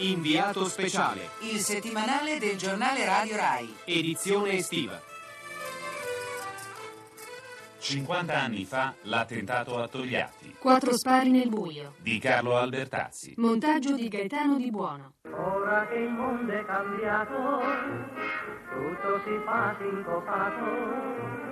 Inviato speciale. Il settimanale del giornale Radio Rai. Edizione estiva. 50 anni fa l'attentato a Togliatti Quattro spari nel buio. di Carlo Albertazzi. Montaggio di Gaetano Di Buono. Ora che il mondo è cambiato, tutto si fa sincopato,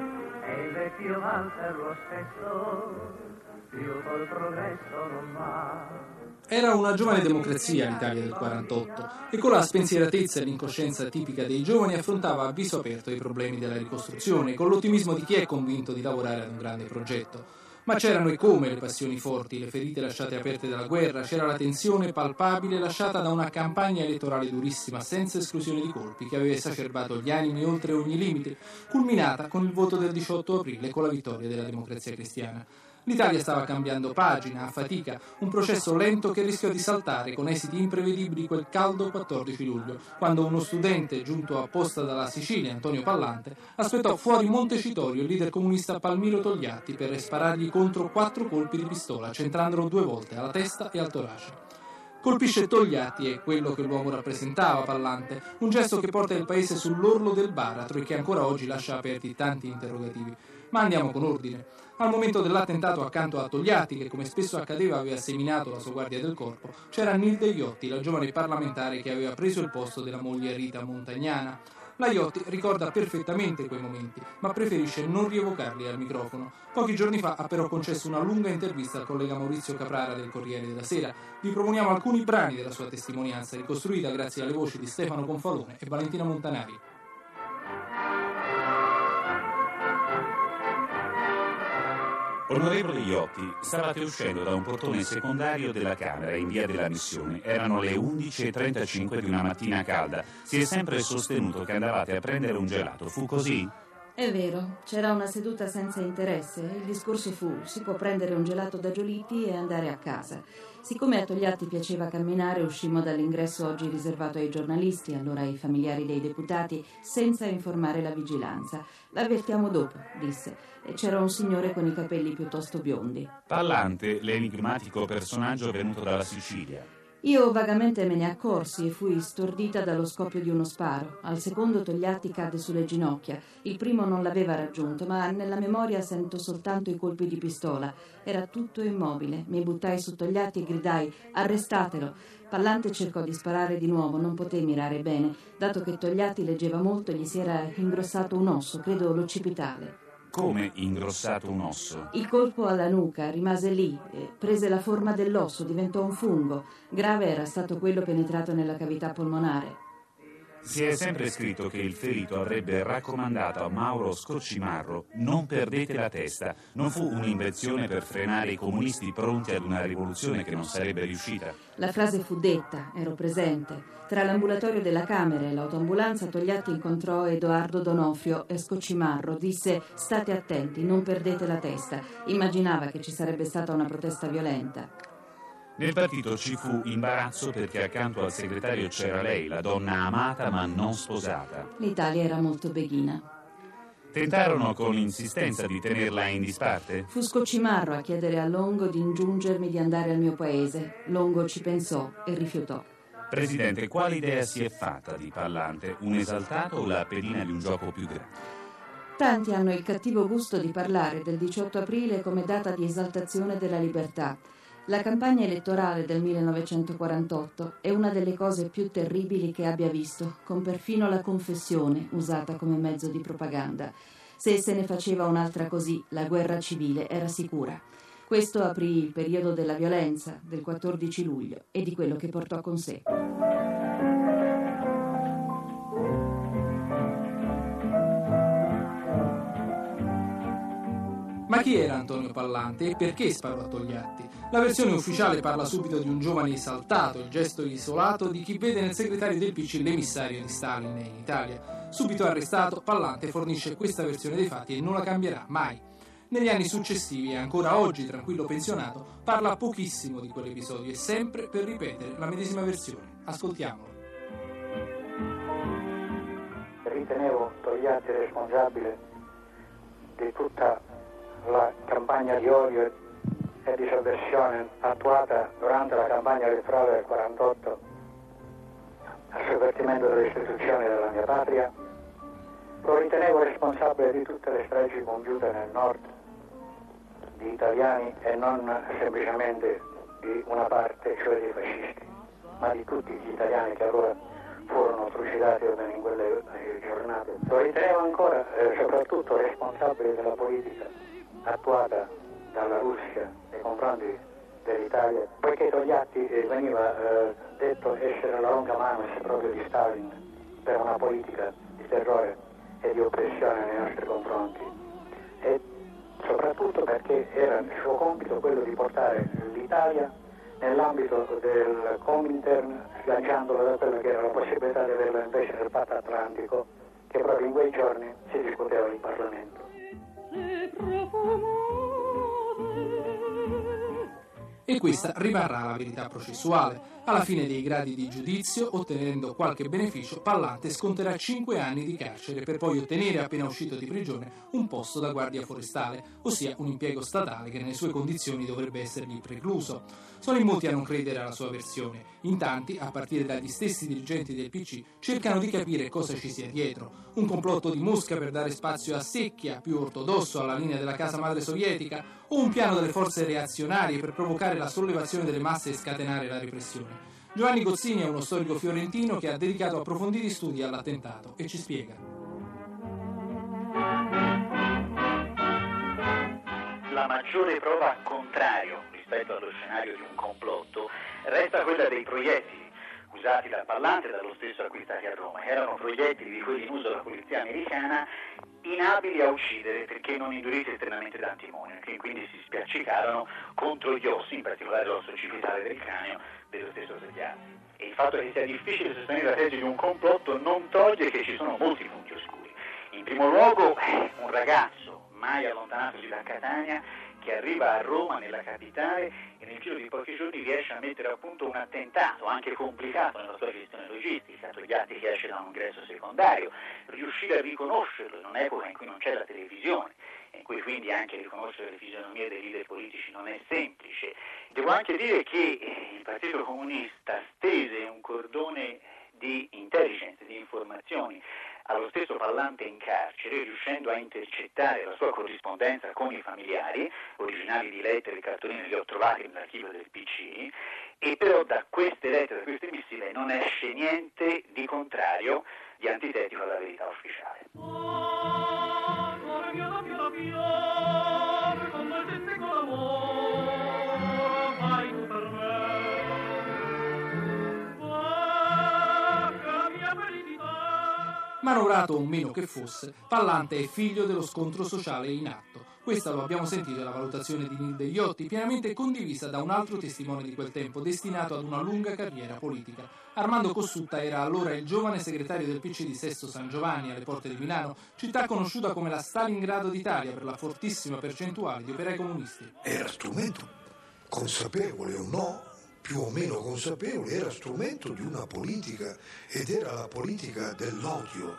vecchio valzer lo stesso, più col progresso non va. Era una giovane democrazia l'Italia del 48 e con la spensieratezza e l'incoscienza tipica dei giovani affrontava a viso aperto i problemi della ricostruzione, con l'ottimismo di chi è convinto di lavorare ad un grande progetto. Ma c'erano e come le passioni forti, le ferite lasciate aperte dalla guerra, c'era la tensione palpabile lasciata da una campagna elettorale durissima, senza esclusione di colpi, che aveva esacerbato gli animi oltre ogni limite, culminata con il voto del 18 aprile con la vittoria della democrazia cristiana. L'Italia stava cambiando pagina, a fatica, un processo lento che rischiò di saltare con esiti imprevedibili quel caldo 14 luglio, quando uno studente giunto apposta dalla Sicilia, Antonio Pallante, aspettò fuori Montecitorio il leader comunista Palmiro Togliatti per sparargli contro quattro colpi di pistola, centrandolo due volte alla testa e al torace. Colpisce Togliatti è quello che l'uomo rappresentava, Pallante, un gesto che porta il paese sull'orlo del baratro e che ancora oggi lascia aperti tanti interrogativi. Ma andiamo con ordine. Al momento dell'attentato accanto a Togliatti, che come spesso accadeva aveva seminato la sua guardia del corpo, c'era Nilde Iotti, la giovane parlamentare che aveva preso il posto della moglie Rita Montagnana. La Iotti ricorda perfettamente quei momenti, ma preferisce non rievocarli al microfono. Pochi giorni fa ha però concesso una lunga intervista al collega Maurizio Caprara del Corriere della Sera. Vi proponiamo alcuni brani della sua testimonianza, ricostruita grazie alle voci di Stefano Confalone e Valentina Montanari. Onorevole Iotti, stavate uscendo da un portone secondario della Camera in via della Missione. Erano le 11.35 di una mattina calda. Si è sempre sostenuto che andavate a prendere un gelato. Fu così? È vero, c'era una seduta senza interesse. Il discorso fu: si può prendere un gelato da Giolitti e andare a casa. Siccome a Togliatti piaceva camminare, uscimmo dall'ingresso oggi riservato ai giornalisti, allora ai familiari dei deputati, senza informare la vigilanza. L'avvertiamo dopo, disse. E c'era un signore con i capelli piuttosto biondi. Pallante, l'enigmatico personaggio venuto dalla Sicilia. Io vagamente me ne accorsi e fui stordita dallo scoppio di uno sparo. Al secondo Togliatti cadde sulle ginocchia. Il primo non l'aveva raggiunto, ma nella memoria sento soltanto i colpi di pistola. Era tutto immobile. Mi buttai su Togliatti e gridai: Arrestatelo! Pallante cercò di sparare di nuovo, non poté mirare bene. Dato che Togliatti leggeva molto, gli si era ingrossato un osso, credo l'occipitale. Come ingrossato un osso? Il colpo alla nuca rimase lì, prese la forma dell'osso, diventò un fungo. Grave era stato quello penetrato nella cavità polmonare. Si è sempre scritto che il ferito avrebbe raccomandato a Mauro Scoccimarro non perdete la testa. Non fu un'invenzione per frenare i comunisti pronti ad una rivoluzione che non sarebbe riuscita. La frase fu detta, ero presente. Tra l'ambulatorio della Camera e l'autoambulanza Togliatti incontrò Edoardo Donofrio e Scoccimarro. Disse state attenti, non perdete la testa. Immaginava che ci sarebbe stata una protesta violenta. Nel partito ci fu imbarazzo perché accanto al segretario c'era lei, la donna amata ma non sposata. L'Italia era molto beghina. Tentarono con insistenza di tenerla in disparte? Fu Scoccimarro a chiedere a Longo di ingiungermi di andare al mio paese. Longo ci pensò e rifiutò. Presidente, quale idea si è fatta di Pallante? Un esaltato o la pedina di un gioco più grande? Tanti hanno il cattivo gusto di parlare del 18 aprile come data di esaltazione della libertà. La campagna elettorale del 1948 è una delle cose più terribili che abbia visto, con perfino la confessione usata come mezzo di propaganda. Se se ne faceva un'altra così, la guerra civile era sicura. Questo aprì il periodo della violenza del 14 luglio e di quello che portò con sé. Ma chi era Antonio Pallante e perché sparò a Togliatti? La versione ufficiale parla subito di un giovane esaltato, il gesto isolato di chi vede nel segretario del PC l'emissario di Stalin in Italia. Subito arrestato, Pallante fornisce questa versione dei fatti e non la cambierà mai. Negli anni successivi e ancora oggi, tranquillo pensionato, parla pochissimo di quell'episodio e sempre per ripetere la medesima versione. Ascoltiamolo. Ritenevo Togliatti responsabile di tutta la campagna di odio e di sovversione attuata durante la campagna elettorale del 48 al sovvertimento delle istituzioni della mia patria, lo ritenevo responsabile di tutte le stragi compiute nel nord di italiani e non semplicemente di una parte, cioè dei fascisti, ma di tutti gli italiani che allora furono trucidati in quelle eh, giornate. Lo ritenevo ancora eh, soprattutto responsabile della politica attuata dalla Russia nei confronti dell'Italia, poiché Togliatti eh, veniva eh, detto essere la longa mano proprio di Stalin per una politica di terrore e di oppressione nei nostri confronti. E soprattutto perché era il suo compito quello di portare l'Italia nell'ambito del Comintern sganciandola da quella che era la possibilità di averla invece del patto atlantico che proprio in quei giorni si discuteva in Parlamento. E questa rimarrà la verità processuale. Alla fine dei gradi di giudizio, ottenendo qualche beneficio, Pallante sconterà 5 anni di carcere per poi ottenere, appena uscito di prigione, un posto da guardia forestale, ossia un impiego statale che nelle sue condizioni dovrebbe essergli precluso. Sono in molti a non credere alla sua versione. In tanti, a partire dagli stessi dirigenti del PC, cercano di capire cosa ci sia dietro. Un complotto di Mosca per dare spazio a Secchia, più ortodosso alla linea della casa madre sovietica, o un piano delle forze reazionarie per provocare la sollevazione delle masse e scatenare la repressione. Giovanni Gozzini è uno storico fiorentino che ha dedicato approfonditi studi all'attentato e ci spiega. La maggiore prova contrario rispetto allo scenario di un complotto resta quella dei proiettili usati dal Pallante e dallo stesso acquistati a Roma. Erano proiettili di quelli in uso dalla polizia americana inabili a uccidere perché non induriti esternamente da antimonio, che quindi si spiaccicarono contro gli ossi, in particolare l'osso occipitale del cranio dello stesso Togliatti. E il fatto che sia difficile sostenere la tesi di un complotto non toglie che ci sono molti punti oscuri. In primo luogo, un ragazzo mai allontanatosi da Catania che arriva a Roma, nella capitale, e nel giro di pochi giorni riesce a mettere a punto un attentato, anche complicato nella sua gestione logistica, Togliatti che esce da un ingresso secondario, riuscire a riconoscerlo in un'epoca in cui non c'è la televisione, in cui quindi anche riconoscere le fisionomie dei leader politici non è semplice. Devo anche dire che il Partito Comunista stese un cordone di intelligence, di informazioni allo stesso Pallante in carcere, riuscendo a intercettare la sua corrispondenza con i familiari, originali di lettere e cartoline li ho trovati nell'archivio del PC, e però da queste lettere, da queste missive non esce niente di contrario, di antitetico alla verità ufficiale. Manovrato o meno che fosse, Pallante è figlio dello scontro sociale in atto. Questa, lo abbiamo sentito, è la valutazione di Nilde Iotti, pienamente condivisa da un altro testimone di quel tempo, destinato ad una lunga carriera politica. Armando Cossutta era allora il giovane segretario del PC di Sesto San Giovanni, alle porte di Milano, città conosciuta come la Stalingrado d'Italia per la fortissima percentuale di operai comunisti. Era strumento, consapevole o no, più o meno consapevole, era strumento di una politica ed era la politica dell'odio,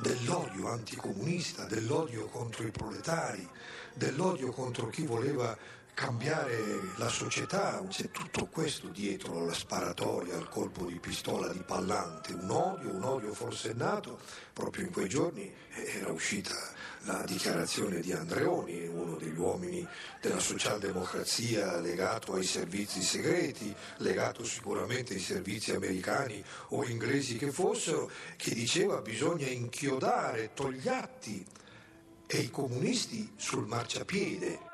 dell'odio anticomunista, dell'odio contro i proletari, dell'odio contro chi voleva cambiare la società. C'è tutto questo dietro la sparatoria, al colpo di pistola di Pallante, un odio, un odio forsennato. Proprio in quei giorni era uscita la dichiarazione di Andreoni, uno degli uomini della socialdemocrazia legato ai servizi segreti, legato sicuramente ai servizi americani o inglesi che fossero, che diceva bisogna inchiodare Togliatti e i comunisti sul marciapiede.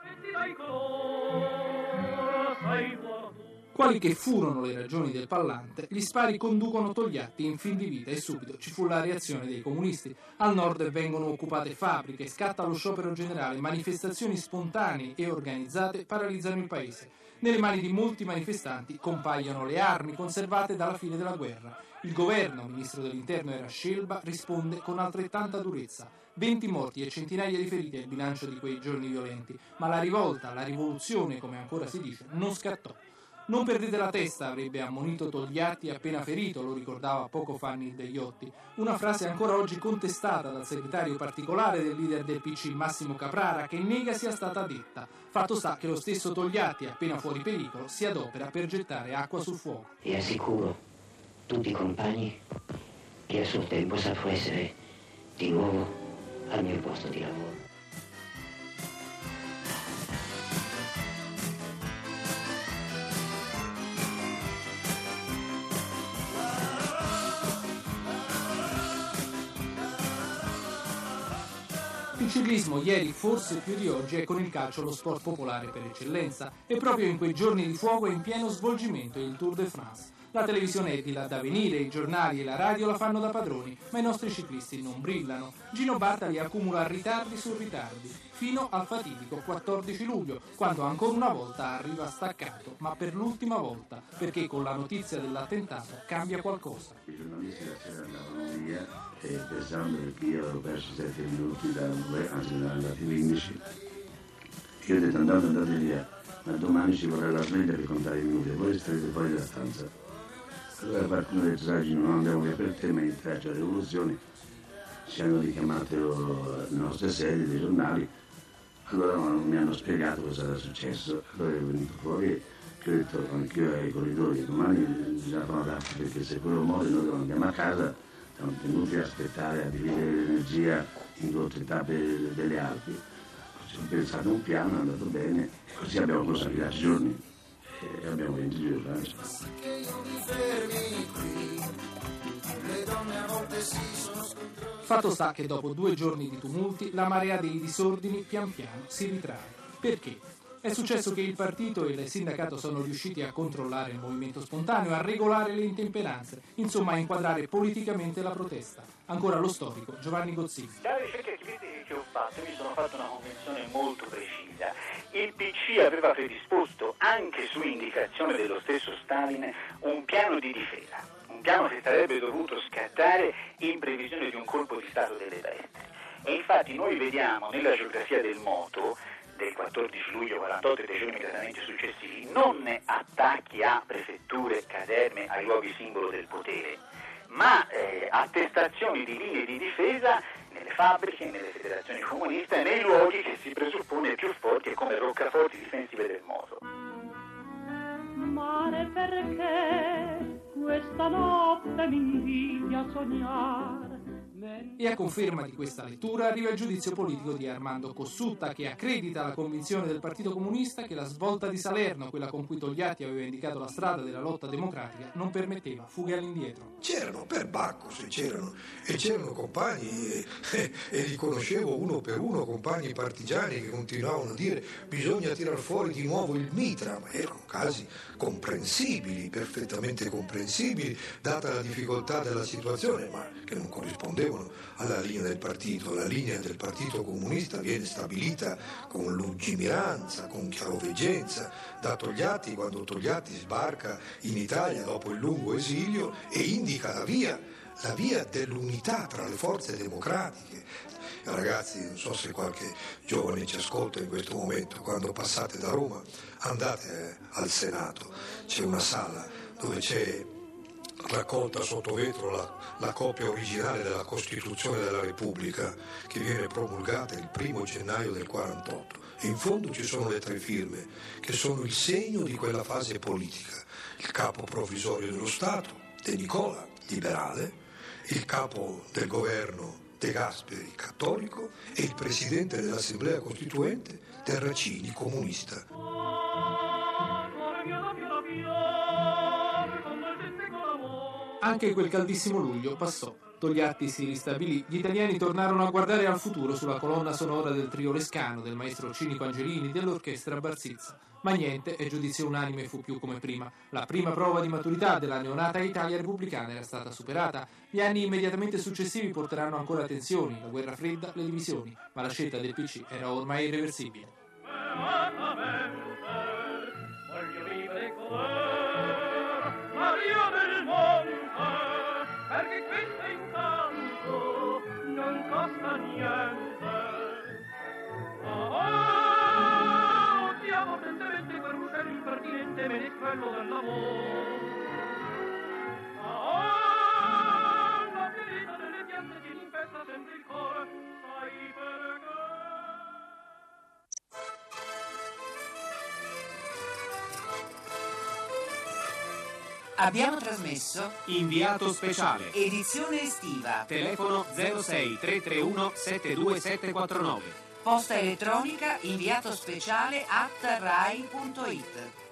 Quali che furono le ragioni del Pallante, gli spari conducono Togliatti in fin di vita e subito ci fu la reazione dei comunisti. Al nord vengono occupate fabbriche, scatta lo sciopero generale, manifestazioni spontanee e organizzate paralizzano il paese. Nelle mani di molti manifestanti compaiono le armi conservate dalla fine della guerra. Il governo, ministro dell'interno era Scelba, risponde con altrettanta durezza. 20 morti e centinaia di feriti è il bilancio di quei giorni violenti, ma la rivolta, la rivoluzione, come ancora si dice, non scattò. Non perdete la testa, avrebbe ammonito Togliatti appena ferito, lo ricordava poco fa Nilde Iotti. Una frase ancora oggi contestata dal segretario particolare del leader del PC Massimo Caprara che nega sia stata detta. Fatto sta che lo stesso Togliatti, appena fuori pericolo, si adopera per gettare acqua sul fuoco. Vi assicuro tutti i compagni che a suo tempo saprò essere di nuovo al mio posto di lavoro. Il ciclismo ieri, forse più di oggi, è con il calcio lo sport popolare per eccellenza e proprio in quei giorni di fuoco è in pieno svolgimento il Tour de France. La televisione è di là da venire, i giornali e la radio la fanno da padroni, ma i nostri ciclisti non brillano. Gino Bartali accumula ritardi su ritardi, fino al fatidico 14 luglio, quando ancora una volta arriva staccato, ma per l'ultima volta, perché con la notizia dell'attentato cambia qualcosa. I giornalisti la sera andavano via e pensando che io avevo perso 7 minuti, da, anzi ne erano andati 15, io ho detto andate, andate via, ma domani ci vorrà la smettere di contare i minuti voi starete fuori dalla stanza. Allora ha detto, sai, non andiamo via per te, ma in traccia rivoluzioni ci hanno richiamato le nostre sedi dei giornali, allora mi hanno spiegato cosa era successo, allora è venuto fuori che ho detto anch'io ai corridori, domani bisogna atto perché se quello muore noi andiamo a casa, siamo tenuti a aspettare a dividere l'energia in due o tre tappe delle Alpi. Ci ho pensato un piano, è andato bene, e così abbiamo consolidato i giorni e abbiamo vinto il Giro di Francia. Fatto sta che dopo due giorni di tumulti la marea dei disordini pian piano si ritrae. Perché? È successo che il partito e il sindacato sono riusciti a controllare il movimento spontaneo, a regolare le intemperanze, insomma a inquadrare politicamente la protesta. Ancora lo storico Giovanni Gozzini. Dalle ricerche critiche che ho fatto mi sono fatto una convenzione molto precisa. Il PC aveva predisposto, anche su indicazione dello stesso Stalin, un piano di difesa, un piano che sarebbe dovuto scattare in previsione di un colpo di Stato delle destre. E infatti noi vediamo nella geografia del moto del 14 luglio 48 e dei giorni immediatamente successivi non attacchi a prefetture, caserme, ai luoghi simbolo del potere, ma eh, attestazioni di linee di difesa nelle fabbriche, nelle federazioni comuniste, nei luoghi che si presuppone più forti e come roccaforti difensive del moto. Mare perché questa notte mi invidia sognare E a conferma di questa lettura arriva il giudizio politico di Armando Cossutta che accredita la convinzione del Partito Comunista che la svolta di Salerno, quella con cui Togliatti aveva indicato la strada della lotta democratica, non permetteva fughe all'indietro. C'erano per Bacchus, c'erano, e c'erano compagni, e, e, e li conoscevo uno per uno, compagni partigiani che continuavano a dire bisogna tirar fuori di nuovo il mitra, ma erano casi comprensibili, perfettamente comprensibili, data la difficoltà della situazione, ma che non corrispondevano alla linea del partito. La linea del Partito Comunista viene stabilita con lungimiranza, con chiaroveggenza da Togliatti quando Togliatti sbarca in Italia dopo il lungo esilio e indica la via, la via dell'unità tra le forze democratiche. Ragazzi, non so se qualche giovane ci ascolta in questo momento, quando passate da Roma andate eh, al Senato, c'è una sala dove c'è raccolta sotto vetro la, la, copia originale della Costituzione della Repubblica che viene promulgata il primo gennaio del 48 e in fondo ci sono le tre firme che sono il segno di quella fase politica. Il capo provvisorio dello Stato, De Nicola, liberale, il capo del governo De Gasperi, cattolico, e il presidente dell'Assemblea Costituente, Terracini, comunista. Anche quel caldissimo luglio passò. Togliatti si ristabilì, gli italiani tornarono a guardare al futuro sulla colonna sonora del trio Lescano, del maestro Cinico Angelini, dell'orchestra Barzizza. Ma niente, e giudizio unanime fu più come prima. La prima prova di maturità della neonata Italia repubblicana era stata superata. Gli anni immediatamente successivi porteranno ancora tensioni, la guerra fredda, le divisioni, ma la scelta del PC era ormai irreversibile. Voglio vivere Maria impertinente, menestrello del lavoro. Oh, la ferita delle piante ti infesta sempre il cuore, sai perché? Abbiamo trasmesso Inviato speciale. edizione estiva. Telefono 06 331 72749. Posta elettronica inviato speciale at rai.it.